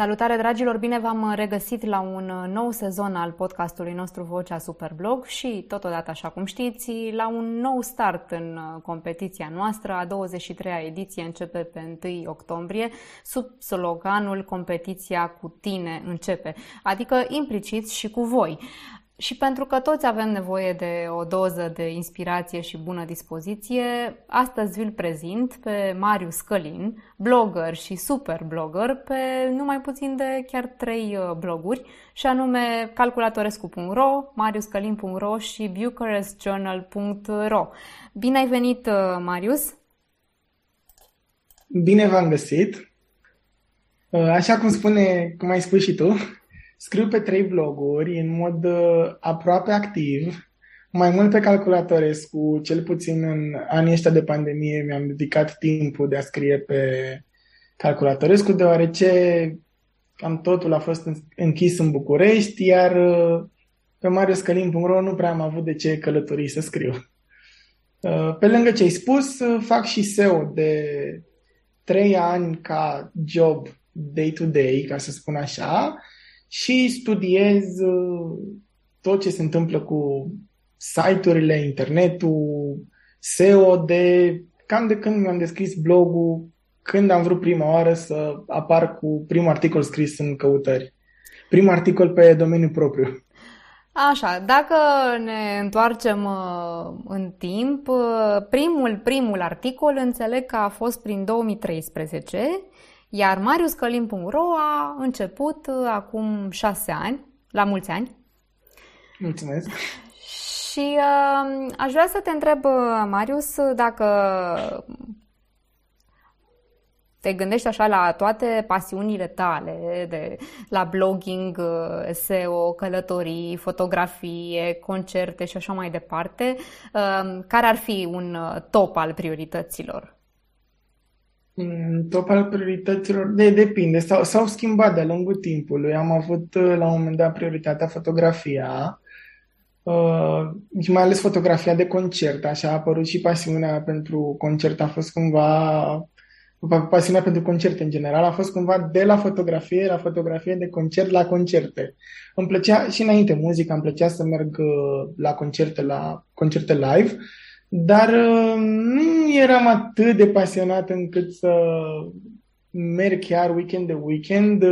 Salutare dragilor, bine v-am regăsit la un nou sezon al podcastului nostru Vocea Superblog și totodată, așa cum știți, la un nou start în competiția noastră. A 23-a ediție începe pe 1 octombrie sub sloganul Competiția cu tine începe, adică implicit și cu voi. Și pentru că toți avem nevoie de o doză de inspirație și bună dispoziție, astăzi vi-l prezint pe Marius Călin, blogger și super blogger pe numai puțin de chiar trei uh, bloguri, și anume calculatorescu.ro, mariuscălin.ro și bucharestjournal.ro. Bine ai venit, uh, Marius! Bine v-am găsit! Uh, așa cum spune, cum ai spus și tu, Scriu pe trei bloguri în mod uh, aproape activ, mai mult pe calculatorescu, cel puțin în anii ăștia de pandemie mi-am dedicat timpul de a scrie pe calculatorescu, deoarece cam totul a fost închis în București, iar uh, pe mariuscalin.ro nu prea am avut de ce călători să scriu. Uh, pe lângă ce ai spus, fac și SEO de trei ani ca job day-to-day, ca să spun așa, și studiez uh, tot ce se întâmplă cu site-urile, internetul, SEO de cam de când mi-am descris blogul, când am vrut prima oară să apar cu primul articol scris în căutări. Primul articol pe domeniul propriu. Așa, dacă ne întoarcem uh, în timp, uh, primul, primul articol înțeleg că a fost prin 2013 iar mariuscălin.ro a început uh, acum șase ani, la mulți ani. Mulțumesc! Și uh, aș vrea să te întreb, uh, Marius, dacă te gândești așa la toate pasiunile tale, de, la blogging, uh, SEO, călătorii, fotografie, concerte și așa mai departe, care ar fi un top al priorităților? Top al priorităților, de, depinde, s-au, s-au schimbat de-a lungul timpului. Am avut uh, la un moment dat prioritatea fotografia, uh, și mai ales fotografia de concert, așa a apărut și pasiunea pentru concert, a fost cumva, pasiunea pentru concerte în general, a fost cumva de la fotografie, la fotografie de concert la concerte. Îmi plăcea și înainte muzica, îmi plăcea să merg uh, la concerte, la concerte live, dar uh, nu eram atât de pasionat încât să merg chiar weekend de weekend.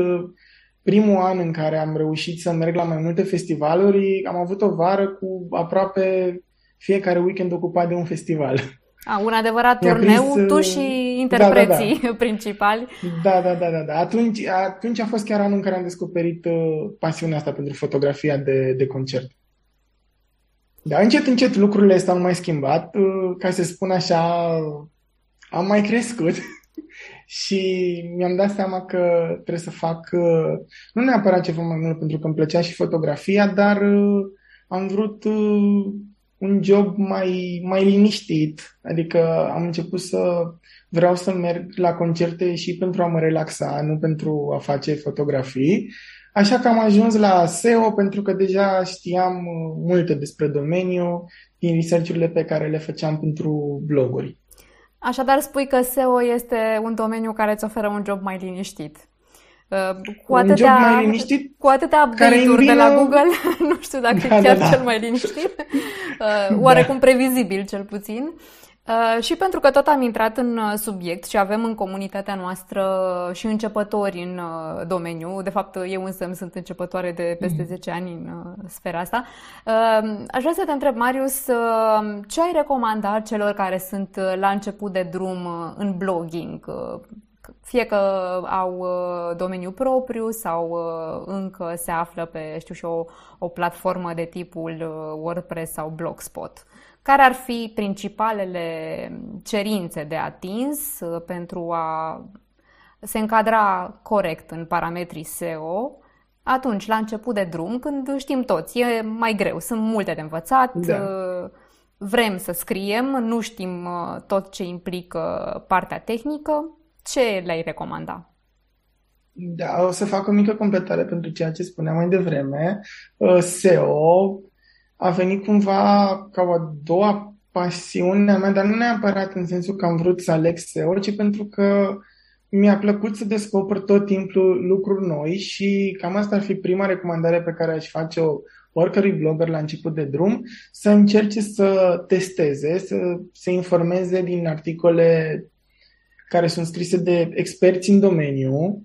Primul an în care am reușit să merg la mai multe festivaluri, am avut o vară cu aproape fiecare weekend ocupat de un festival. A, un adevărat turneu, prins, tu și interpreții da, da, da. principali. Da, da, da, da. da. Atunci, atunci a fost chiar anul în care am descoperit uh, pasiunea asta pentru fotografia de, de concert. Dar încet, încet lucrurile s-au mai schimbat, uh, ca să spun așa, am mai crescut și mi-am dat seama că trebuie să fac, uh, nu neapărat ceva mai mult, pentru că îmi plăcea și fotografia, dar uh, am vrut un job mai, mai liniștit, adică am început să vreau să merg la concerte și pentru a mă relaxa, nu pentru a face fotografii Așa că am ajuns la SEO pentru că deja știam uh, multe despre domeniu din research pe care le făceam pentru bloguri. Așadar spui că SEO este un domeniu care îți oferă un job mai liniștit. Uh, cu atâtea, un job mai liniștit cu atâtea update-uri de la Google, nu știu dacă da, e chiar da, da. cel mai liniștit, uh, oarecum da. previzibil cel puțin. Uh, și pentru că tot am intrat în uh, subiect și avem în comunitatea noastră și începători în uh, domeniu, de fapt eu însă sunt începătoare de peste 10 mm. ani în sfera asta, aș vrea să te întreb, Marius, ce ai recomanda celor care sunt la început de drum în blogging? Fie că au domeniu propriu sau încă se află pe, știu și o, o platformă de tipul WordPress sau Blogspot. Care ar fi principalele cerințe de atins uh, pentru a se încadra corect în parametrii SEO atunci, la început de drum, când știm toți, e mai greu, sunt multe de învățat, da. Uh, vrem să scriem, nu știm uh, tot ce implică partea tehnică, ce le-ai recomanda? Da, o să fac o mică completare pentru ceea ce spuneam mai devreme. SEO a venit cumva ca o a doua pasiune a mea, dar nu neapărat în sensul că am vrut să aleg SEO, ci pentru că mi-a plăcut să descoper tot timpul lucruri noi și cam asta ar fi prima recomandare pe care aș face-o oricărui blogger la început de drum, să încerce să testeze, să se informeze din articole care sunt scrise de experți în domeniu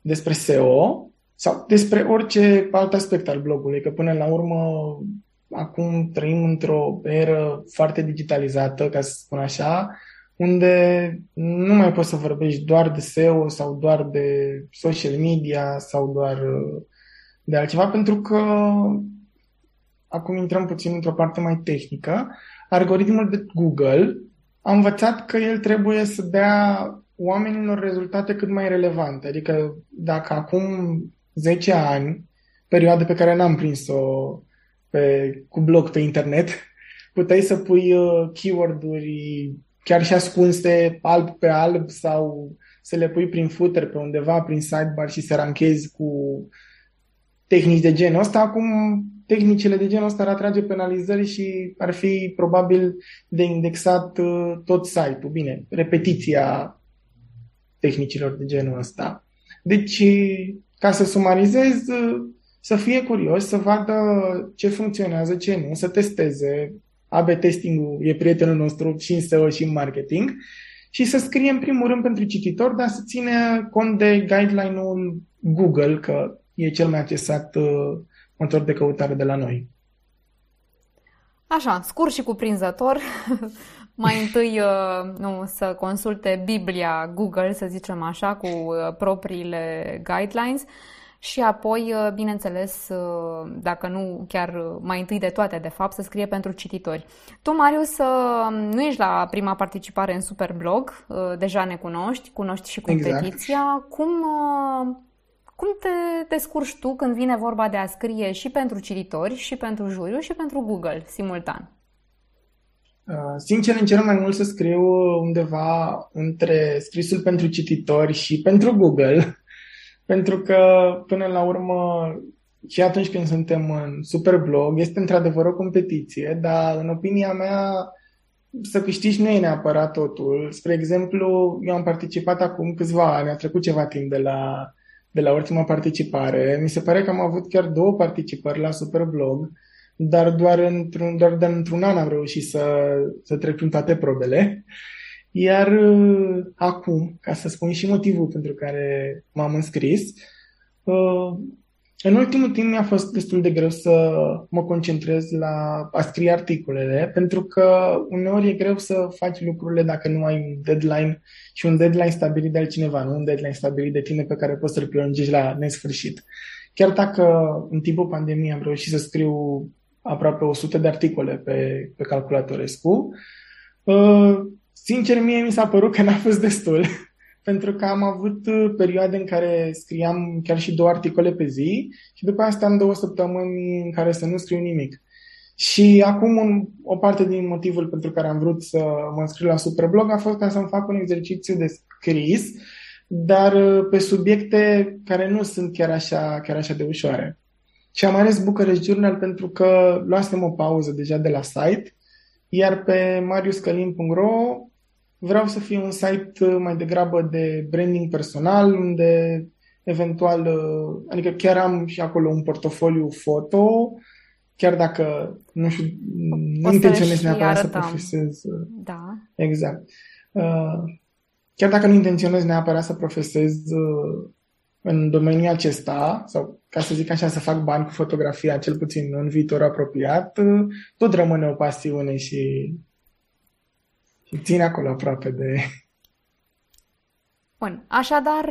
despre SEO sau despre orice alt aspect al blogului, că până la urmă acum trăim într-o eră foarte digitalizată, ca să spun așa, unde nu mai poți să vorbești doar de SEO sau doar de social media sau doar uh, de altceva, pentru că acum intrăm puțin într-o parte mai tehnică. Algoritmul de Google a învățat că el trebuie să dea oamenilor rezultate cât mai relevante. Adică dacă acum 10 ani, perioadă pe care n-am prins-o pe, cu blog pe internet, puteai să pui uh, keyword-uri chiar și ascunse alb pe alb sau să le pui prin footer pe undeva, prin sidebar și să ranchezi cu tehnici de genul ăsta. Acum tehnicile de genul ăsta ar atrage penalizări și ar fi probabil de indexat uh, tot site-ul. Bine, repetiția tehnicilor de genul ăsta. Deci, ca să sumarizez, uh, să fie curios, să vadă ce funcționează, ce nu, să testeze. AB testing e prietenul nostru și în SEO și în marketing și să scrie în primul rând pentru cititor, dar să ține cont de guideline-ul Google, că e cel mai accesat uh, motor de căutare de la noi. Așa, scurt și cuprinzător. Mai întâi uh, nu, să consulte Biblia Google, să zicem așa, cu uh, propriile guidelines și apoi, uh, bineînțeles, uh, dacă nu chiar mai întâi de toate, de fapt, să scrie pentru cititori. Tu, Marius, uh, nu ești la prima participare în Superblog, deja ne cunoști, cunoști și competiția. Exact. Cum, cum te descurci tu când vine vorba de a scrie și pentru cititori, și pentru juriu, și pentru Google, simultan? Sincer, încerc mai mult să scriu undeva între scrisul pentru cititori și pentru Google, pentru că, până la urmă, și atunci când suntem în Superblog, este într-adevăr o competiție, dar, în opinia mea, să câștigi nu e neapărat totul. Spre exemplu, eu am participat acum câțiva ani, a trecut ceva timp de la, de la ultima participare. Mi se pare că am avut chiar două participări la Superblog, dar doar într-un, doar de într-un an am reușit să, să trec prin toate probele. Iar uh, acum, ca să spun și motivul pentru care m-am înscris, uh, în ultimul timp mi-a fost destul de greu să mă concentrez la a scrie articolele, pentru că uneori e greu să faci lucrurile dacă nu ai un deadline și un deadline stabilit de altcineva, nu un deadline stabilit de tine pe care poți să-l prelungești la nesfârșit. Chiar dacă în timpul pandemiei am reușit să scriu aproape 100 de articole pe, pe calculatorescu, uh, Sincer, mie mi s-a părut că n-a fost destul, pentru că am avut uh, perioade în care scriam chiar și două articole pe zi și după asta am două săptămâni în care să nu scriu nimic. Și acum un, o parte din motivul pentru care am vrut să mă înscriu la Superblog a fost ca să-mi fac un exercițiu de scris, dar uh, pe subiecte care nu sunt chiar așa, chiar așa de ușoare. Și am ales Bucharest Journal pentru că luasem o pauză deja de la site iar pe mariuscalin.ro vreau să fie un site mai degrabă de branding personal, unde eventual, adică chiar am și acolo un portofoliu foto, chiar dacă nu știu, nu intenționez neapărat arătăm. să profesez. Da. Exact. Uh, chiar dacă nu intenționez neapărat să profesez uh, în domeniul acesta, sau ca să zic așa, să fac bani cu fotografia, cel puțin în viitor apropiat, tot rămâne o pasiune și, și ține acolo aproape de... Bun, așadar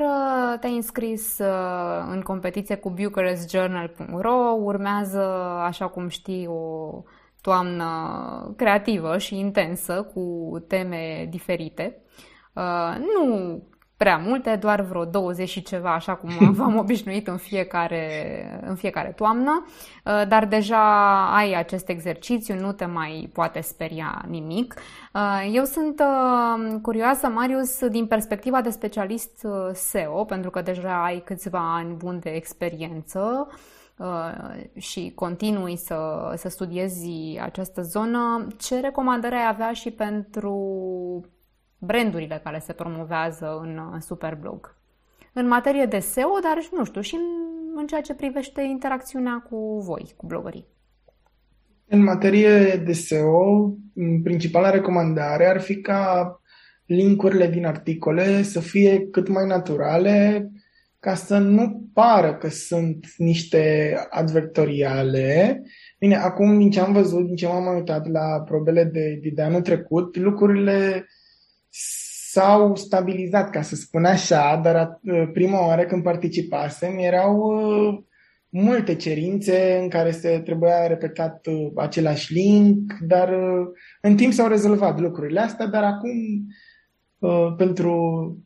te-ai înscris uh, în competiție cu BucharestJournal.ro, urmează, așa cum știi, o toamnă creativă și intensă cu teme diferite. Uh, nu prea multe, doar vreo 20 și ceva, așa cum v-am obișnuit în fiecare, în fiecare toamnă, uh, dar deja ai acest exercițiu, nu te mai poate speria nimic. Uh, eu sunt uh, curioasă, Marius, din perspectiva de specialist SEO, pentru că deja ai câțiva ani buni de experiență, și continui să, să studiezi această zonă, ce recomandări ai avea și pentru brandurile care se promovează în, în Superblog. În materie de SEO, dar nu știu, și în, în ceea ce privește interacțiunea cu voi, cu blogării. În materie de SEO, principala recomandare ar fi ca linkurile din articole să fie cât mai naturale, ca să nu pară că sunt niște advertoriale. Bine, acum, din ce am văzut, din ce m-am uitat la probele de, de anul trecut, lucrurile s-au stabilizat, ca să spun așa, dar prima oară când participasem erau uh, multe cerințe în care se trebuia repetat uh, același link, dar uh, în timp s-au rezolvat lucrurile astea, dar acum Uh, pentru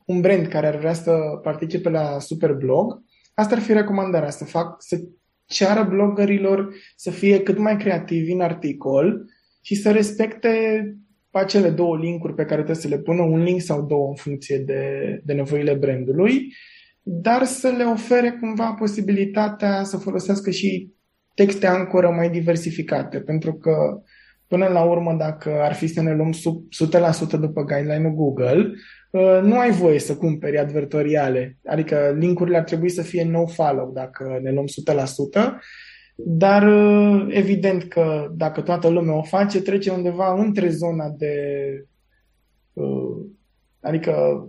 un brand care ar vrea să participe la Superblog, asta ar fi recomandarea, să fac, să ceară bloggerilor să fie cât mai creativi în articol și să respecte acele două linkuri pe care trebuie să le pună, un link sau două în funcție de, de nevoile brandului, dar să le ofere cumva posibilitatea să folosească și texte ancoră mai diversificate, pentru că Până la urmă, dacă ar fi să ne luăm sub 100% după guideline-ul Google, uh, nu ai voie să cumperi advertoriale. Adică linkurile ar trebui să fie no-follow dacă ne luăm 100%, dar uh, evident că dacă toată lumea o face, trece undeva între zona de... Uh, adică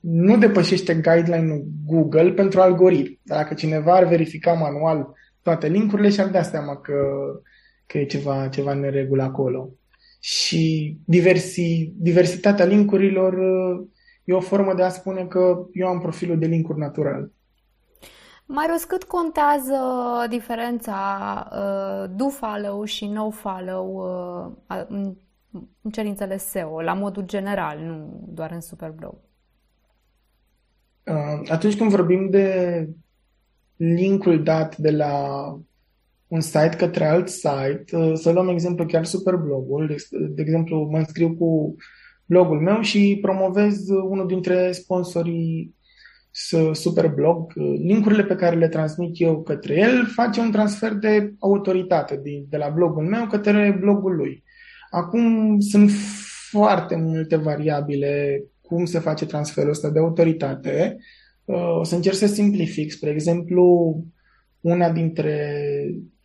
nu depășește guideline-ul Google pentru algoritm. Dacă cineva ar verifica manual toate linkurile și ar da seama că că e ceva, ceva neregulă acolo. Și diversi, diversitatea linkurilor uh, e o formă de a spune că eu am profilul de linkuri natural. Marius, cât contează diferența uh, do follow și no follow uh, în, în cerințele SEO, la modul general, nu doar în Superblog? Uh, atunci când vorbim de linkul dat de la un site către alt site, uh, să luăm exemplu chiar Superblogul, de, de exemplu mă înscriu cu blogul meu și promovez unul dintre sponsorii Superblog, uh, linkurile pe care le transmit eu către el face un transfer de autoritate de, de la blogul meu către blogul lui. Acum sunt foarte multe variabile cum se face transferul ăsta de autoritate. Uh, o să încerc să simplific. Spre exemplu, una dintre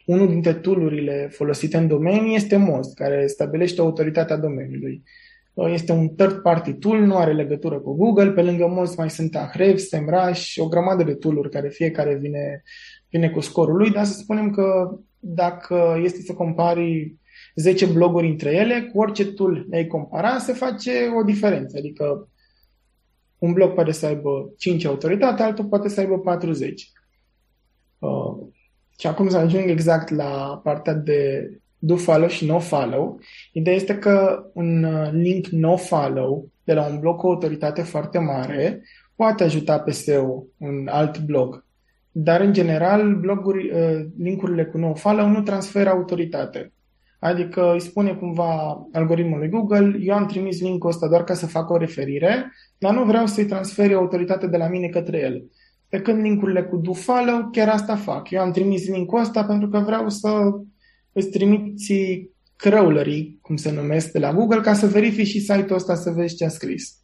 unul dintre toolurile folosite în domeniu este Most, care stabilește autoritatea domeniului. Uh, este un third-party tool, nu are legătură cu Google. Pe lângă Most mai sunt Ahrefs, SEMrush, o grămadă de tooluri care fiecare vine, vine cu scorul lui, dar să spunem că dacă este să compari 10 bloguri între ele, cu orice tool le-ai compara, se face o diferență. Adică un blog poate să aibă 5 autoritate, altul poate să aibă 40. Uh, și acum să ajung exact la partea de do follow și no follow. Ideea este că un uh, link no follow de la un blog cu autoritate foarte mare poate ajuta pe SEO un alt blog. Dar, în general, bloguri, uh, linkurile cu no follow nu transferă autoritate. Adică îi spune cumva algoritmul lui Google, eu am trimis linkul ăsta doar ca să fac o referire, dar nu vreau să-i transferi autoritate de la mine către el. Pe când linkurile cu do follow, chiar asta fac. Eu am trimis linkul ăsta pentru că vreau să îți trimiți crawlerii, cum se numesc, de la Google, ca să verifici și site-ul ăsta să vezi ce a scris.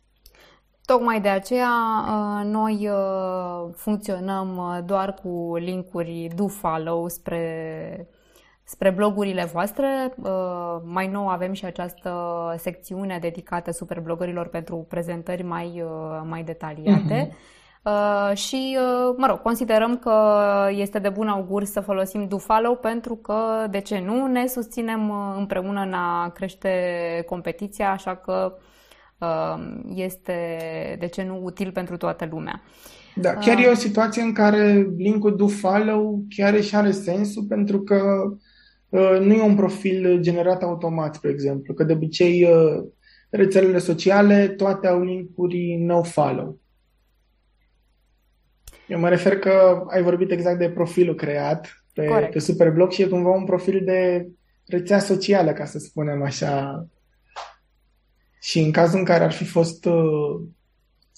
Tocmai de aceea uh, noi uh, funcționăm uh, doar cu linkuri do follow spre, spre blogurile voastre. Mai nou avem și această secțiune dedicată superblogărilor pentru prezentări mai, mai detaliate. Mm-hmm. Uh, și, uh, mă rog, considerăm că este de bun augur să folosim DoFollow pentru că, de ce nu, ne susținem uh, împreună în a crește competiția, așa că uh, este, de ce nu, util pentru toată lumea. Da, chiar uh, e o situație în care linkul DoFollow chiar și are sensul pentru că uh, nu e un profil generat automat, spre exemplu, că de obicei uh, rețelele sociale toate au linkuri no-follow. Eu mă refer că ai vorbit exact de profilul creat pe, pe Superblog și e cumva un profil de rețea socială, ca să spunem așa. Și în cazul în care ar fi fost uh,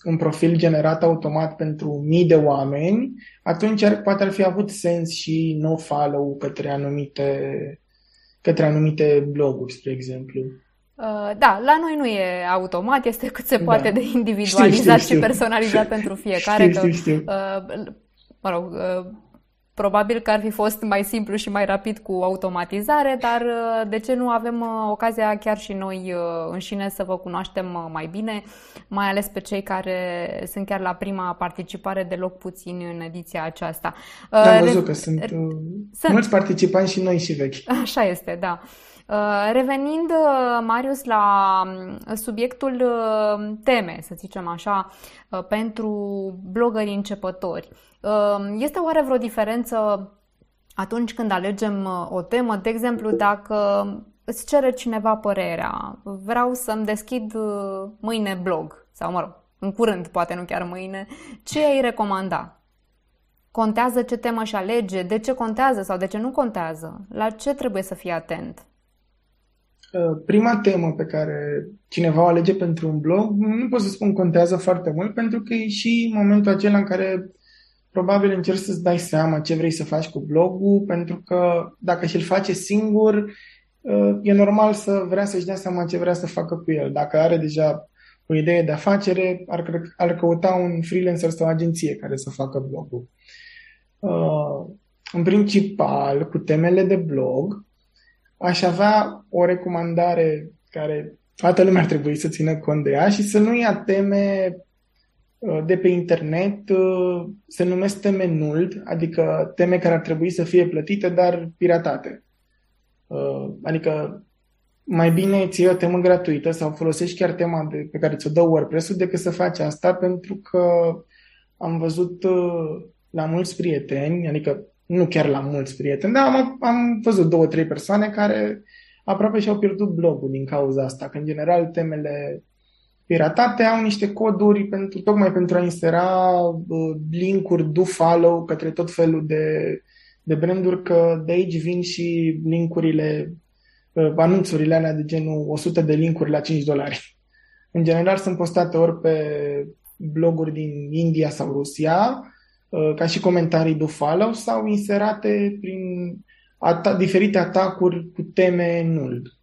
un profil generat automat pentru mii de oameni, atunci ar, poate ar fi avut sens și no follow către anumite, către anumite bloguri, spre exemplu. Uh, da, la noi nu e automat, este cât se poate da. de individualizat știu, știu, știu. și personalizat pentru fiecare. Știu, știu, știu. Că, uh, mă rog, uh, Probabil că ar fi fost mai simplu și mai rapid cu automatizare, dar uh, de ce nu avem uh, ocazia chiar și noi uh, înșine să vă cunoaștem mai bine, mai ales pe cei care sunt chiar la prima participare de loc puțin în ediția aceasta. Am văzut că sunt, sunt mulți participanți și noi și vechi. Așa este, da. Revenind, Marius, la um, subiectul teme, să zicem așa, pentru blogării începători. Ehm, este oare vreo diferență atunci când alegem uh, o temă? De exemplu, dacă îți cere cineva părerea, vreau să-mi deschid uh, mâine blog, sau mă rog, în curând, poate nu chiar mâine, ce ai recomanda? Contează ce temă și alege? De ce contează sau de ce nu contează? La ce trebuie să fii atent? Uh, prima temă pe care cineva o alege pentru un blog, nu pot să spun contează foarte mult, pentru că e și momentul acela în care probabil încerci să-ți dai seama ce vrei să faci cu blogul, pentru că dacă și-l face singur, uh, e normal să vrea să-și dea seama ce vrea să facă cu el. Dacă are deja o idee de afacere, ar, ar căuta un freelancer sau o agenție care să facă blogul. Uh, în principal, cu temele de blog, aș avea o recomandare care toată lumea ar trebui să țină cont de ea și să nu ia teme Uh, de pe internet uh, se numesc teme nuld, adică teme care ar trebui să fie plătite, dar piratate. Uh, adică mai bine ți o temă gratuită sau folosești chiar tema de, pe care ți-o dă WordPress-ul decât să faci asta, pentru că am văzut la mulți prieteni, adică nu chiar la mulți prieteni, dar am, am văzut două, trei persoane care aproape și-au pierdut blogul din cauza asta, că în general temele piratate au niște coduri pentru, tocmai pentru a insera uh, linkuri do follow către tot felul de, de branduri, că de aici vin și linkurile, uh, anunțurile alea de genul 100 de linkuri la 5 dolari. În general sunt postate ori pe bloguri din India sau Rusia, uh, ca și comentarii do follow sau inserate prin ata- diferite atacuri cu teme null.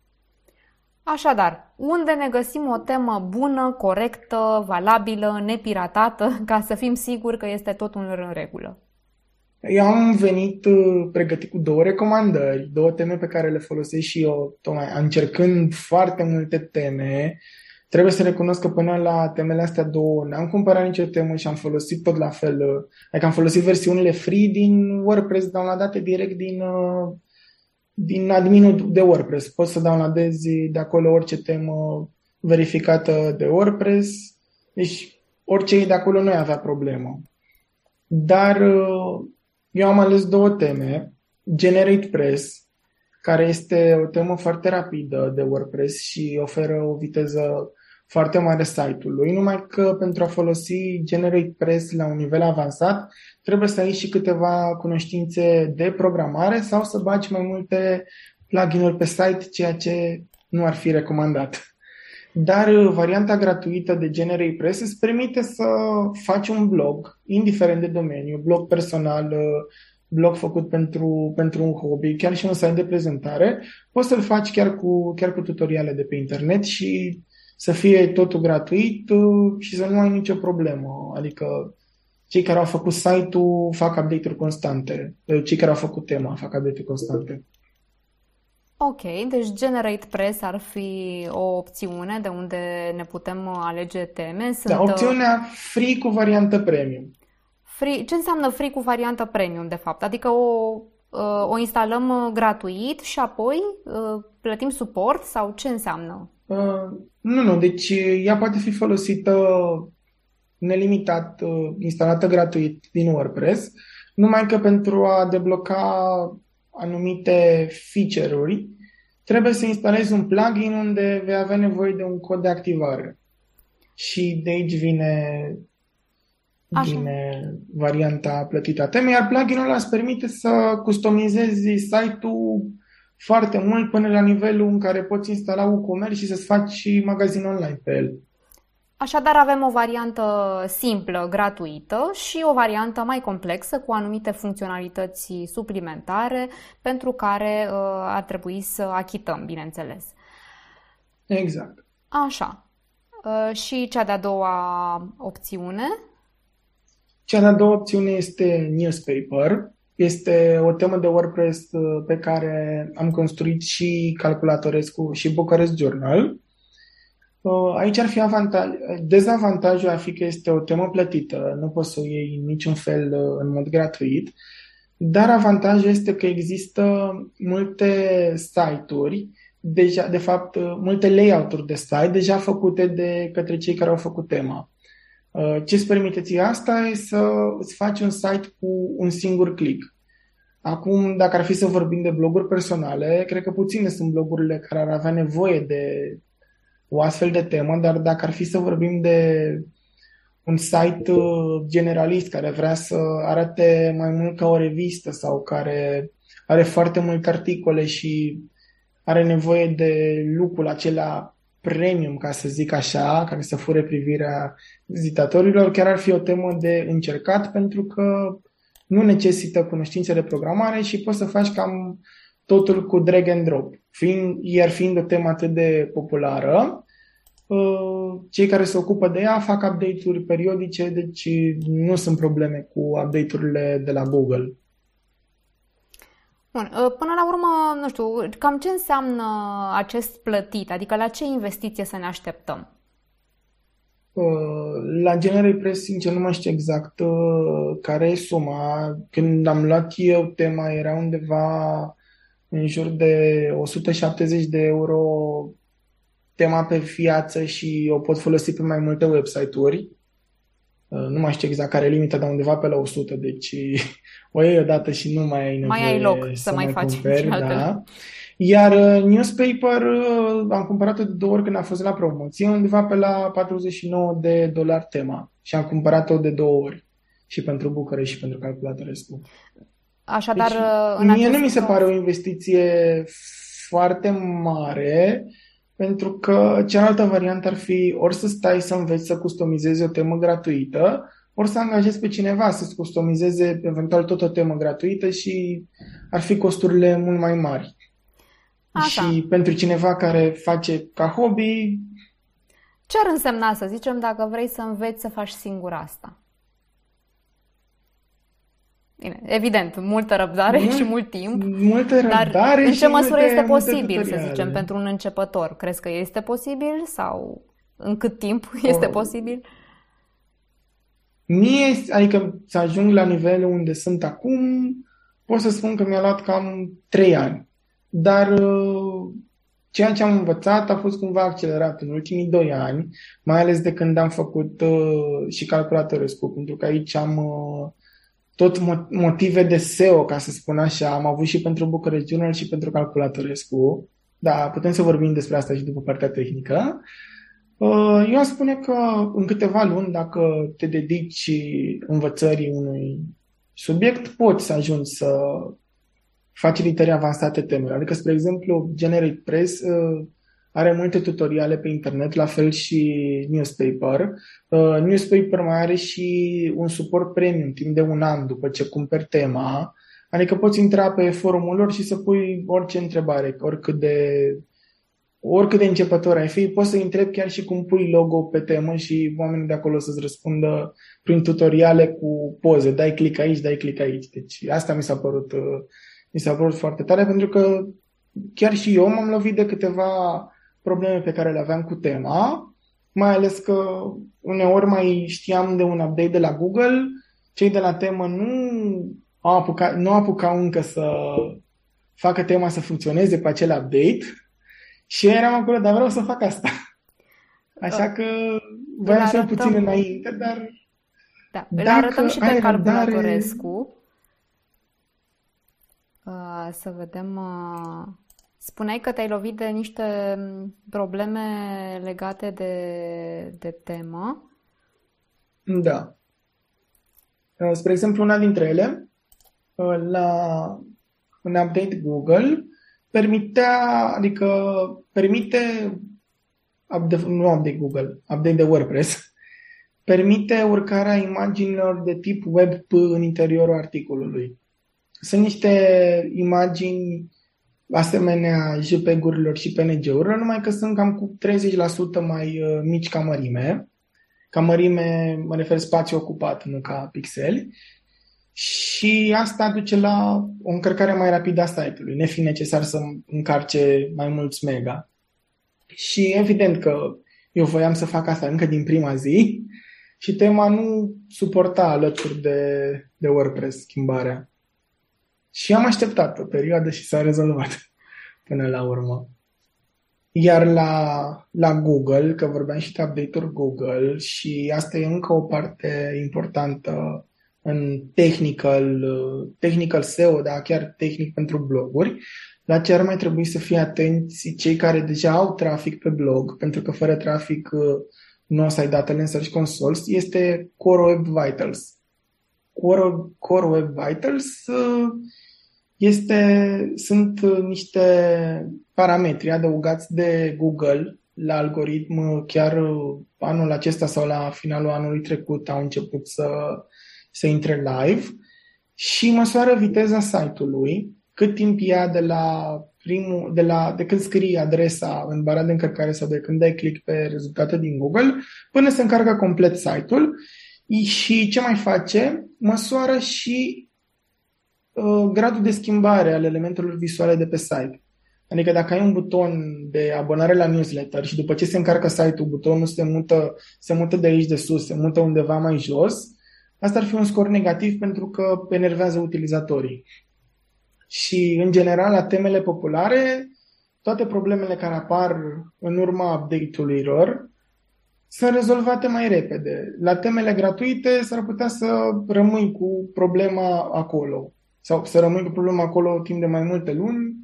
Așadar, unde ne găsim o temă bună, corectă, valabilă, nepiratată, ca să fim siguri că este totul în regulă? Eu am venit uh, pregătit cu două recomandări, două teme pe care le folosesc și eu, tocmai încercând foarte multe teme. Trebuie să recunosc că până la temele astea două n-am cumpărat nicio temă și am folosit tot la fel. Uh, adică am folosit versiunile free din WordPress, downloadate direct din uh, din adminul de WordPress. Poți să downloadezi de acolo orice temă verificată de WordPress. Deci orice de acolo nu avea problemă. Dar uh, eu am ales două teme. Generate Press, care este o temă foarte rapidă de WordPress și oferă o viteză foarte mare site-ului, numai că pentru a folosi Generate Press la un nivel avansat, trebuie să ai și câteva cunoștințe de programare sau să bagi mai multe plugin-uri pe site, ceea ce nu ar fi recomandat. Dar uh, varianta gratuită de Generate Press îți permite să faci un blog, indiferent de domeniu, blog personal, uh, blog făcut pentru, pentru un hobby, chiar și un site de prezentare, poți să-l faci chiar cu, chiar cu tutoriale de pe internet și să fie totul gratuit uh, și să nu ai nicio problemă. Adică cei care au făcut site-ul fac update-uri constante. Uh, cei care au făcut tema fac update-uri constante. Ok, deci Generate Press ar fi o opțiune de unde ne putem alege teme. Sunt... Da, opțiunea free cu variantă premium. Free, ce înseamnă free cu variantă premium, de fapt? Adică o, uh, o instalăm gratuit și apoi plătim suport sau ce înseamnă? Uh, nu, nu, deci ea poate fi folosită nelimitat, uh, instalată gratuit din WordPress, numai că pentru a debloca anumite feature-uri, trebuie să instalezi un plugin unde vei avea nevoie de un cod de activare. Și de aici vine, vine varianta plătită a temei, iar pluginul ăla îți permite să customizezi site-ul foarte mult până la nivelul în care poți instala WooCommerce și să-ți faci și magazin online pe el. Așadar avem o variantă simplă, gratuită și o variantă mai complexă cu anumite funcționalități suplimentare pentru care uh, ar trebui să achităm, bineînțeles. Exact. Așa. Uh, și cea de-a doua opțiune? Cea de-a doua opțiune este newspaper. Este o temă de WordPress uh, pe care am construit și Calculatorescu și Bucharest Journal. Uh, aici ar fi avantaj, dezavantajul ar fi că este o temă plătită, nu poți să o iei în niciun fel în mod gratuit, dar avantajul este că există multe site-uri deja, de fapt, uh, multe layout-uri de site deja făcute de către cei care au făcut tema. Uh, ce îți permite ție asta e să îți faci un site cu un singur click. Acum, dacă ar fi să vorbim de bloguri personale, cred că puține sunt blogurile care ar avea nevoie de o astfel de temă, dar dacă ar fi să vorbim de un site uh, generalist care vrea să arate mai mult ca o revistă sau care are foarte multe articole și are nevoie de lucrul acela premium, ca să zic așa, care să fure privirea vizitatorilor, chiar ar fi o temă de încercat pentru că nu necesită cunoștințe de programare și poți să faci cam totul cu drag and drop. Fiind, iar fiind o temă atât de populară, uh, cei care se ocupă de ea fac update-uri periodice, deci nu sunt probleme cu update-urile de la Google. Bun. Ă, până la urmă, nu știu, cam ce înseamnă acest plătit? Adică la ce investiție să ne așteptăm? Ă, la General Press, sincer, nu mai știu exact ă, care e suma. Când am luat eu tema, era undeva în jur de 170 de euro tema pe viață și o pot folosi pe mai multe website-uri. Nu mai știu exact care e limita, dar undeva pe la 100, deci o iei odată și nu mai ai nevoie mai ai loc să, să mai, mai faci cumperi, da. Iar uh, newspaper uh, am cumpărat-o de două ori când a fost la promoție, undeva pe la 49 de dolari tema. Și am cumpărat-o de două ori. Și pentru bucăre și pentru calculatorescu. Așadar, deci, uh, în mie nu mi se pare o investiție foarte mare, pentru că cealaltă variantă ar fi ori să stai să înveți să customizezi o temă gratuită, ori să angajezi pe cineva să-ți customizeze eventual tot o temă gratuită și ar fi costurile mult mai mari. Așa. Și pentru cineva care face ca hobby... Ce ar însemna, să zicem, dacă vrei să înveți să faci singur asta? Bine, evident, multă răbdare Mult, și mult timp. Multă răbdare dar în ce măsură multe, este posibil, să zicem, pentru un începător? Crezi că este posibil sau în cât timp este o, posibil? Mie, adică să ajung la nivelul unde sunt acum, pot să spun că mi-a luat cam 3 ani. Dar uh, ceea ce am învățat a fost cumva accelerat în ultimii 2 ani, mai ales de când am făcut uh, și calculatorescu, pentru că aici am uh, tot motive de SEO, ca să spun așa, am avut și pentru Bucharest Journal și pentru calculatorescu. Da, putem să vorbim despre asta și după partea tehnică. Uh, eu aș spune că în câteva luni, dacă te dedici învățării unui subiect, poți să ajungi să facilitări avansate temele. Adică, spre exemplu, Generate Press uh, are multe tutoriale pe internet, la fel și Newspaper. Uh, Newspaper mai are și un suport premium timp de un an după ce cumperi tema. Adică poți intra pe forumul lor și să pui orice întrebare, oricât de oricât de începător ai fi, poți să întrebi chiar și cum pui logo pe temă și oamenii de acolo să-ți răspundă prin tutoriale cu poze. Dai click aici, dai click aici. Deci asta mi s-a părut, uh, mi s-a părut foarte tare pentru că chiar și eu m-am lovit de câteva probleme pe care le aveam cu tema, mai ales că uneori mai știam de un update de la Google, cei de la temă nu au apucat, nu apucau încă să facă tema să funcționeze pe acel update și eram acolo, dar vreau să fac asta. Așa că voiam să puțin înainte, dar... Da, îl arătăm și pe calculatorescu. Uh, să vedem... Uh, spuneai că te-ai lovit de niște probleme legate de, de temă. Da. Uh, spre exemplu, una dintre ele, uh, la un update Google, permitea, adică permite, nu update Google, update de WordPress, permite urcarea imaginilor de tip WebP în interiorul articolului. Sunt niște imagini asemenea JPEG-urilor și PNG-urilor, numai că sunt cam cu 30% mai uh, mici ca mărime. Ca mărime mă refer spațiu ocupat, nu ca pixeli. Și asta duce la o încărcare mai rapidă a site-ului, nefiind necesar să încarce mai mulți mega. Și evident că eu voiam să fac asta încă din prima zi și tema nu suporta alături de, de WordPress schimbarea. Și am așteptat o perioadă și s-a rezolvat până la urmă. Iar la, la Google, că vorbeam și de update-uri Google și asta e încă o parte importantă în technical, technical SEO, dar chiar tehnic pentru bloguri, la ce ar mai trebui să fie atenți cei care deja au trafic pe blog, pentru că fără trafic nu o să ai datele în Search Console, este Core Web Vitals. Core, Core Web Vitals este, sunt niște parametri adăugați de Google la algoritm chiar anul acesta sau la finalul anului trecut au început să, să intre live și măsoară viteza site-ului, cât timp ia de la primul, de, la, de când scrii adresa în bara de încărcare sau de când dai click pe rezultate din Google, până se încarcă complet site-ul și ce mai face? Măsoară și uh, gradul de schimbare al elementelor visuale de pe site. Adică dacă ai un buton de abonare la newsletter și după ce se încarcă site-ul, butonul se mută, se mută de aici de sus, se mută undeva mai jos, asta ar fi un scor negativ pentru că enervează utilizatorii. Și, în general, la temele populare, toate problemele care apar în urma update-urilor sunt rezolvate mai repede. La temele gratuite s-ar putea să rămâi cu problema acolo sau să rămâi cu problema acolo timp de mai multe luni,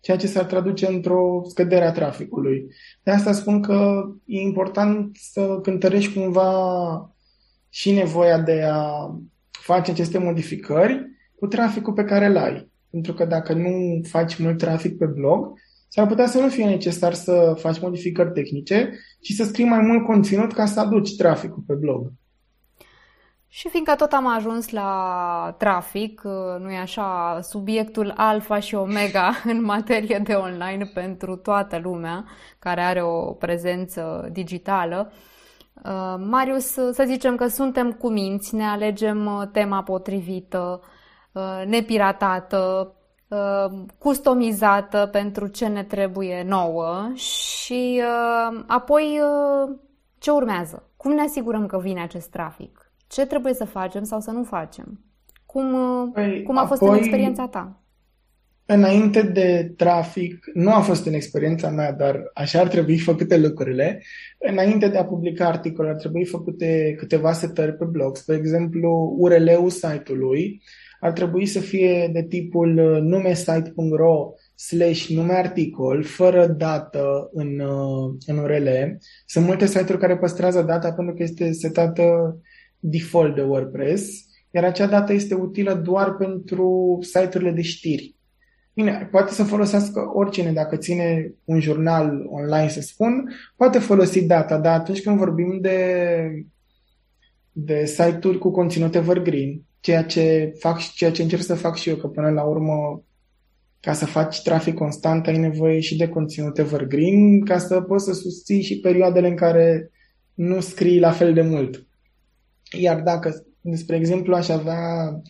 ceea ce s-ar traduce într-o scădere a traficului. De asta spun că e important să cântărești cumva și nevoia de a face aceste modificări cu traficul pe care îl ai. Pentru că dacă nu faci mult trafic pe blog, s-ar putea să nu fie necesar să faci modificări tehnice și să scrii mai mult conținut ca să aduci traficul pe blog. Și fiindcă tot am ajuns la trafic, nu e așa, subiectul alfa și omega în materie de online pentru toată lumea care are o prezență digitală, Marius, să zicem că suntem cu minți, ne alegem tema potrivită, Uh, nepiratată, uh, customizată pentru ce ne trebuie nouă și uh, apoi ce urmează? Cum ne asigurăm că vine acest trafic? Ce trebuie să facem sau să nu facem? Cum, păi, cum a fost apoi, în experiența ta? Înainte de trafic, nu a fost în experiența mea, dar așa ar trebui făcute lucrurile. Înainte de a publica articole, ar trebui făcute câteva setări pe blog, spre exemplu, URL-ul site-ului, ar trebui să fie de tipul uh, numesite.ro slash nume articol, fără dată în, uh, în URL. Sunt multe site-uri care păstrează data pentru că este setată default de WordPress, iar acea dată este utilă doar pentru site-urile de știri. Bine, poate să folosească oricine, dacă ține un jurnal online, să spun, poate folosi data, dar atunci când vorbim de, de site-uri cu conținut evergreen, ceea ce fac și ceea ce încerc să fac și eu, că până la urmă ca să faci trafic constant ai nevoie și de conținut evergreen ca să poți să susții și perioadele în care nu scrii la fel de mult. Iar dacă, spre exemplu, aș avea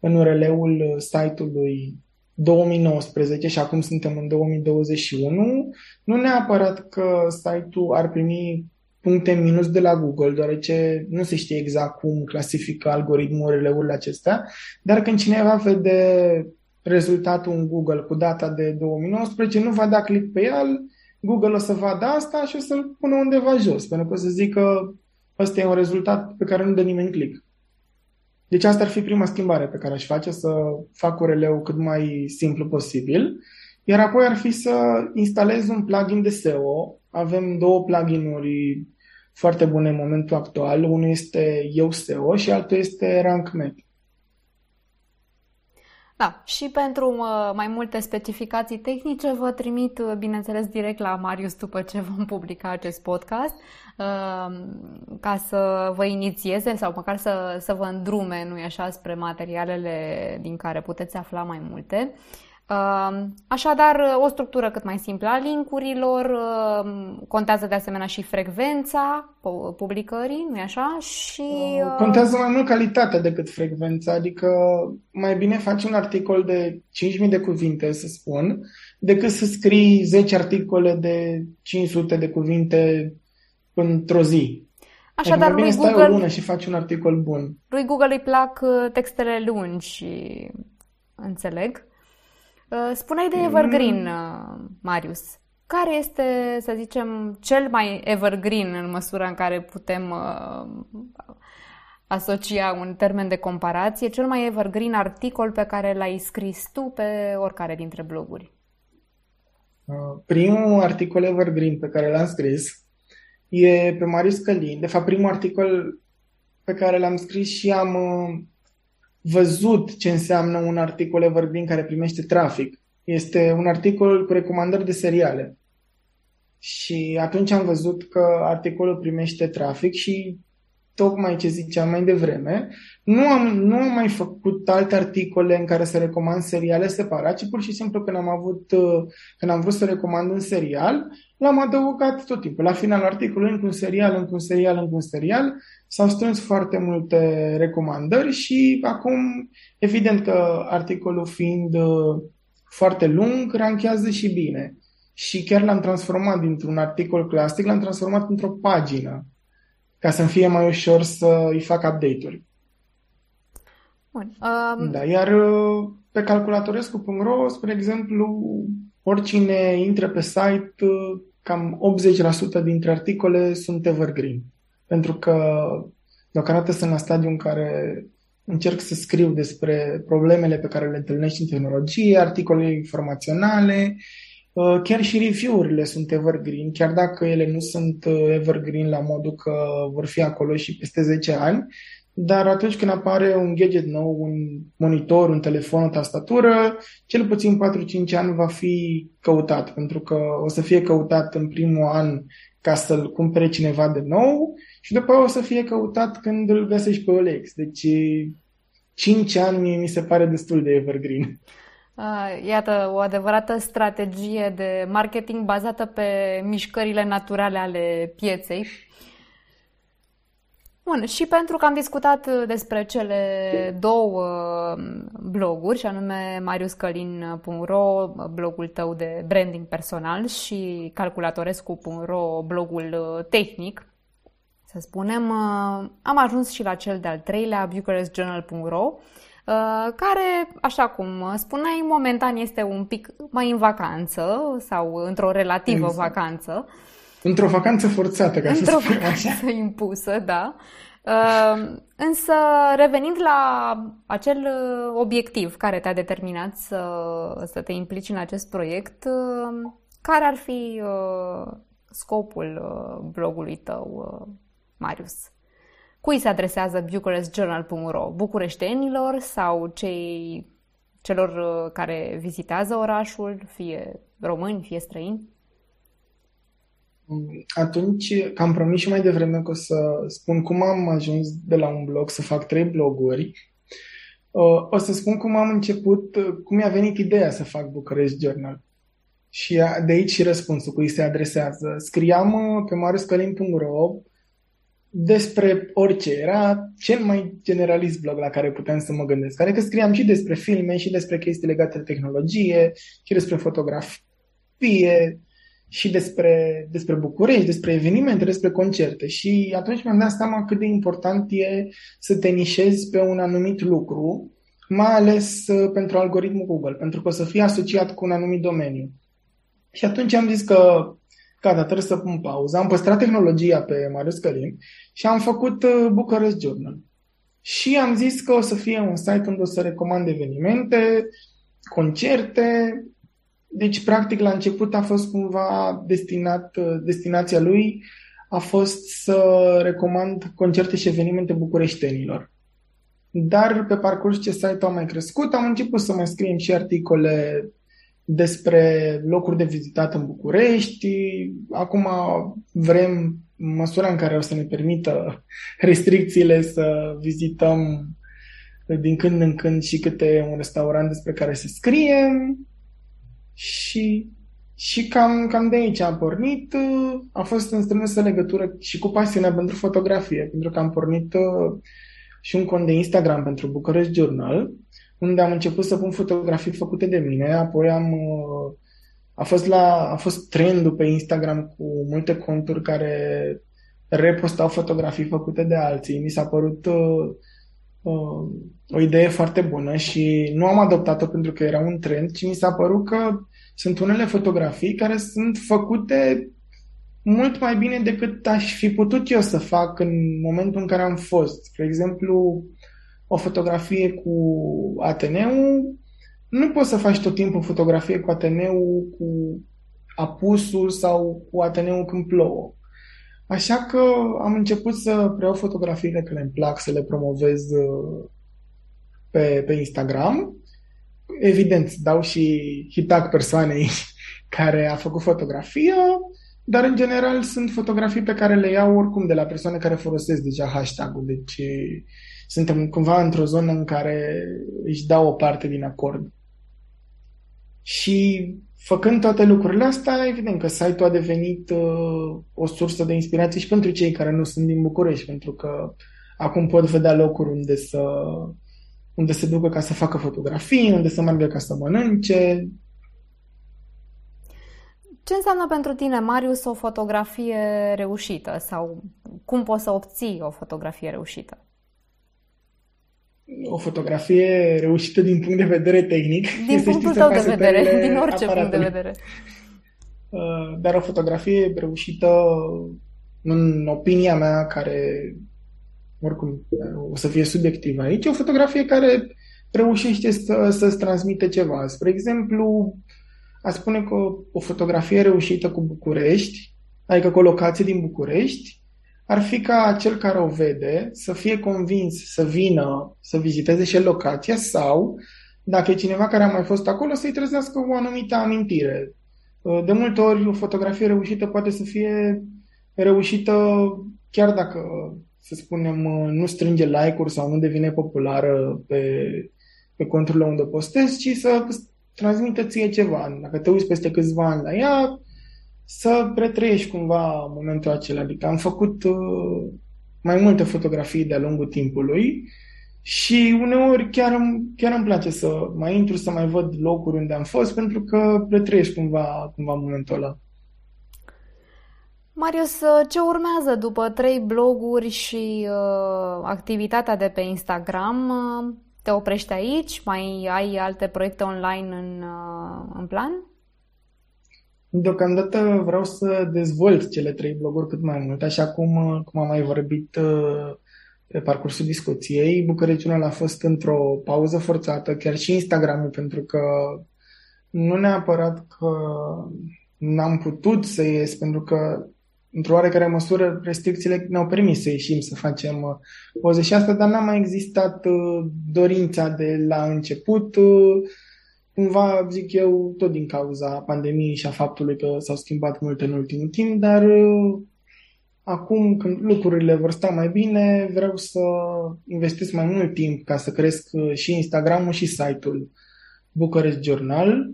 în URL-ul site-ului 2019 și acum suntem în 2021, nu neapărat că site-ul ar primi puncte minus de la Google, deoarece nu se știe exact cum clasifică algoritmul urile acestea, dar când cineva vede rezultatul în Google cu data de 2019, nu va da click pe el, Google o să vadă asta și o să-l pună undeva jos, pentru că o să zică ăsta e un rezultat pe care nu dă nimeni click. Deci asta ar fi prima schimbare pe care aș face, să fac URL-ul cât mai simplu posibil. Iar apoi ar fi să instalez un plugin de SEO avem două pluginuri foarte bune în momentul actual. Unul este SEO și altul este RankMap. Da, și pentru mai multe specificații tehnice vă trimit, uh, bineînțeles, direct la Marius după ce vom publica acest podcast, uh, ca să vă inițieze sau măcar să, să vă îndrume, nu așa, spre materialele din care puteți afla mai multe. Așadar, o structură cât mai simplă a linkurilor, contează de asemenea și frecvența publicării, nu-i așa? Și, uh, contează mai mult calitatea decât frecvența, adică mai bine faci un articol de 5.000 de cuvinte, să spun, decât să scrii 10 articole de 500 de cuvinte într-o zi. Așadar, adică lui Google, o lună și faci un articol bun. Lui Google îi plac uh, textele lungi, înțeleg. Uh, spuneai de Evergreen, mm. Marius. Care este, să zicem, cel mai evergreen în măsura în care putem uh, asocia un termen de comparație, cel mai evergreen articol pe care l-ai scris tu pe oricare dintre bloguri? Primul articol evergreen pe care l-am scris e pe Marius Călin. De fapt, primul articol pe care l-am scris și am văzut ce înseamnă un articol evergreen care primește trafic. Este un articol cu recomandări de seriale. Și atunci am văzut că articolul primește trafic și tocmai ce ziceam mai devreme, nu am, nu am mai făcut alte articole în care să recomand seriale separat, ci pur și simplu când am avut, când am vrut să recomand un serial, l-am adăugat tot timpul. La final articolului, încă un serial, încă un serial, încă un serial, s-au strâns foarte multe recomandări și acum, evident că articolul fiind uh, foarte lung, ranchează și bine. Și chiar l-am transformat dintr-un articol clasic, l-am transformat într-o pagină, ca să-mi fie mai ușor să îi fac update-uri. Bun. Um... Da, iar uh, pe calculatorescu.ro, spre exemplu, oricine intră pe site, uh, cam 80% dintre articole sunt evergreen. Pentru că deocamdată sunt la stadiu în care încerc să scriu despre problemele pe care le întâlnești în tehnologie, articole informaționale, uh, chiar și review-urile sunt evergreen, chiar dacă ele nu sunt uh, evergreen la modul că vor fi acolo și peste 10 ani, dar atunci când apare un gadget nou, un monitor, un telefon, o tastatură, cel puțin 4-5 ani va fi căutat, pentru că o să fie căutat în primul an ca să-l cumpere cineva de nou și după o să fie căutat când îl găsești pe OLX. Deci 5 ani mi se pare destul de evergreen. Iată, o adevărată strategie de marketing bazată pe mișcările naturale ale pieței. Bun, și pentru că am discutat despre cele două bloguri, și anume mariuscălin.ro, blogul tău de branding personal, și calculatorescu.ro, blogul tehnic, să spunem, uh, am ajuns și la cel de-al treilea, bucharestjournal.ro, uh, care, așa cum spuneai, momentan este un pic mai în vacanță sau într-o relativă exact. vacanță. Într-o vacanță forțată, ca Într-o să spun vacanță așa. impusă, da. Uh, însă, revenind la acel obiectiv care te-a determinat să, să te implici în acest proiect, care ar fi scopul blogului tău Marius. Cui se adresează bucharestjournal.ro? Bucureștenilor sau cei, celor uh, care vizitează orașul, fie români, fie străini? Atunci, că am promis și mai devreme că o să spun cum am ajuns de la un blog să fac trei bloguri, uh, o să spun cum am început, uh, cum mi-a venit ideea să fac Bucharest Journal. Și de aici și răspunsul cui se adresează. Scriam pe mariuscalin.ro despre orice. Era cel mai generalist blog la care puteam să mă gândesc. Adică scriam și despre filme, și despre chestii legate de tehnologie, și despre fotografie, și despre, despre București, despre evenimente, despre concerte. Și atunci mi-am dat seama cât de important e să te nișezi pe un anumit lucru, mai ales uh, pentru algoritmul Google, pentru că o să fie asociat cu un anumit domeniu. Și atunci am zis că gata, trebuie să pun pauză. Am păstrat tehnologia pe Marius Călin și am făcut uh, Bucharest Journal. Și am zis că o să fie un site unde o să recomand evenimente, concerte. Deci, practic, la început a fost cumva destinat, uh, destinația lui a fost să recomand concerte și evenimente bucureștenilor. Dar pe parcurs ce site-ul a mai crescut, am început să mai scriem și articole despre locuri de vizitat în București. Acum vrem, în măsura în care o să ne permită restricțiile, să vizităm din când în când și câte un restaurant despre care se scrie. Și, și cam, cam de aici am pornit. A fost în strânsă legătură și cu pasiunea pentru fotografie, pentru că am pornit și un cont de Instagram pentru Bucharest Journal, unde am început să pun fotografii făcute de mine, apoi am a fost, la, a fost trendul pe Instagram cu multe conturi care repostau fotografii făcute de alții. Mi s-a părut uh, uh, o idee foarte bună și nu am adoptat-o pentru că era un trend, ci mi s-a părut că sunt unele fotografii care sunt făcute mult mai bine decât aș fi putut eu să fac în momentul în care am fost. Spre exemplu, o fotografie cu Ateneu, nu poți să faci tot timpul fotografie cu Ateneu, cu apusul sau cu Ateneu când plouă. Așa că am început să preiau fotografiile care îmi plac, să le promovez uh, pe, pe Instagram. Evident, dau și hitag persoanei care a făcut fotografia, dar în general sunt fotografii pe care le iau oricum de la persoane care folosesc deja hashtag-ul. Deci suntem cumva într-o zonă în care își dau o parte din acord. Și făcând toate lucrurile astea, evident că site-ul a devenit uh, o sursă de inspirație și pentru cei care nu sunt din București, pentru că acum pot vedea locuri unde să unde se ducă ca să facă fotografii, unde să meargă ca să mănânce. Ce înseamnă pentru tine, Marius, o fotografie reușită sau cum poți să obții o fotografie reușită? O fotografie reușită din punct de vedere tehnic. Din punctul tău de vedere, din orice aparatului. punct de vedere. Uh, dar o fotografie reușită, în opinia mea, care oricum o să fie subiectivă aici, o fotografie care reușește să, să-ți transmite ceva. Spre exemplu, a spune că o fotografie reușită cu București, adică cu o locație din București, ar fi ca cel care o vede să fie convins să vină să viziteze și locația sau, dacă e cineva care a mai fost acolo, să-i trezească o anumită amintire. Uh, de multe ori, o fotografie reușită poate să fie reușită chiar dacă, să spunem, uh, nu strânge like-uri sau nu devine populară pe, pe conturile unde postezi, ci să transmită ție ceva. Dacă te uiți peste câțiva ani la ea, să retrăiești cumva momentul acela. Adică am făcut uh, mai multe fotografii de-a lungul timpului și uneori chiar îmi, chiar îmi place să mai intru, să mai văd locuri unde am fost, pentru că retrăiești cumva, cumva momentul ăla. Marius, ce urmează după trei bloguri și uh, activitatea de pe Instagram? Uh, te oprești aici? Mai ai alte proiecte online în, uh, în plan? Deocamdată vreau să dezvolt cele trei bloguri cât mai mult, așa cum, cum am mai vorbit uh, pe parcursul discuției. Bucureștiul a fost într-o pauză forțată, chiar și Instagramul, pentru că nu neapărat că n-am putut să ies, pentru că într-o oarecare măsură restricțiile ne-au permis să ieșim, să facem uh, poze și asta, dar n-a mai existat uh, dorința de la început cumva, zic eu, tot din cauza pandemiei și a faptului că s-au schimbat multe în ultimul timp, dar uh, acum când lucrurile vor sta mai bine, vreau să investesc mai mult timp ca să cresc uh, și Instagramul și site-ul Bucharest Journal.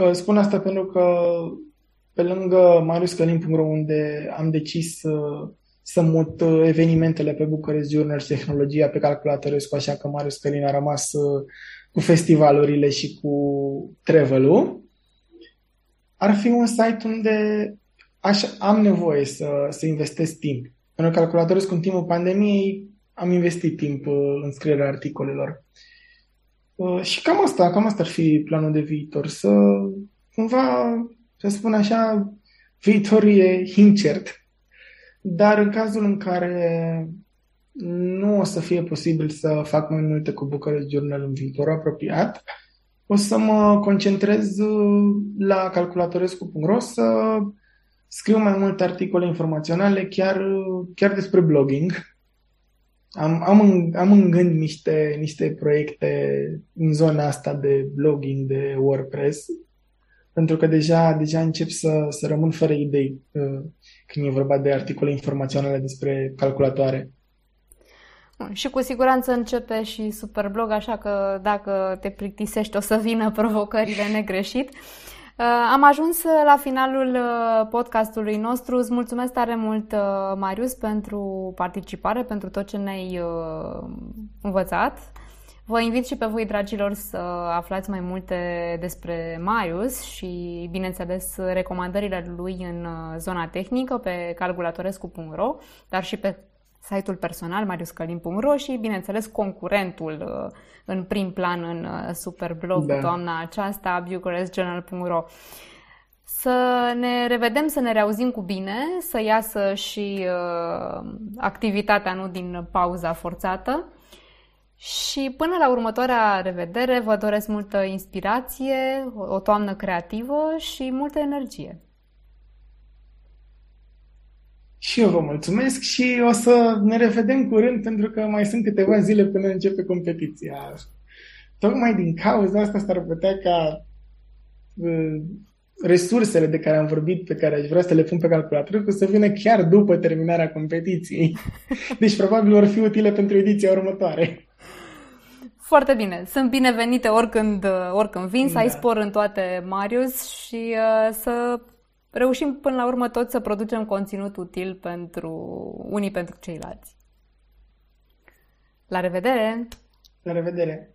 Uh, spun asta pentru că pe lângă mariuscălin.ro unde am decis să, să mut evenimentele pe Bucharest Journal și tehnologia pe calculatorescu, așa că Marius Călin a rămas cu festivalurile și cu travel-ul, ar fi un site unde aș, am nevoie să, să investesc timp. Pentru calculatorul cu timpul pandemiei am investit timp uh, în scrierea articolelor. Uh, și cam asta, cam asta ar fi planul de viitor. Să cumva, să spun așa, viitorul e incert. Dar în cazul în care nu o să fie posibil să fac mai multe cu Bucharest Journal în viitor apropiat. O să mă concentrez uh, la calculatorescu.ro să scriu mai multe articole informaționale chiar, uh, chiar despre blogging. Am, am, în, am în gând niște, niște proiecte în zona asta de blogging, de WordPress, pentru că deja, deja încep să, să rămân fără idei uh, când e vorba de articole informaționale despre calculatoare. Și cu siguranță începe și Superblog, așa că dacă te plictisești o să vină provocările negreșit. am ajuns la finalul podcastului nostru. Îți mulțumesc tare mult, Marius, pentru participare, pentru tot ce ne-ai învățat. Vă invit și pe voi, dragilor, să aflați mai multe despre Marius și, bineînțeles, recomandările lui în uh, zona tehnică pe calculatorescu.ro, dar și pe site-ul personal mariuscălin.ro și, bineînțeles, concurentul uh, în prim plan în uh, superblog da. toamna aceasta, bucharestjournal.ro. Să ne revedem, să ne reauzim cu bine, să iasă și uh, activitatea nu din pauza forțată și până la următoarea revedere vă doresc multă inspirație, o toamnă creativă și multă energie. Și eu vă mulțumesc și o să ne revedem curând pentru că mai sunt câteva zile până începe competiția. Tocmai din cauza asta s-ar putea ca uh, resursele de care am vorbit, pe care aș vrea să le pun pe calculator, să vină chiar după terminarea competiției. Deci probabil vor fi utile pentru ediția următoare. Foarte bine. Sunt binevenite oricând, oricând vin, da. să ai spor în toate, Marius, și uh, să reușim până la urmă tot să producem conținut util pentru unii pentru ceilalți. La revedere! La revedere!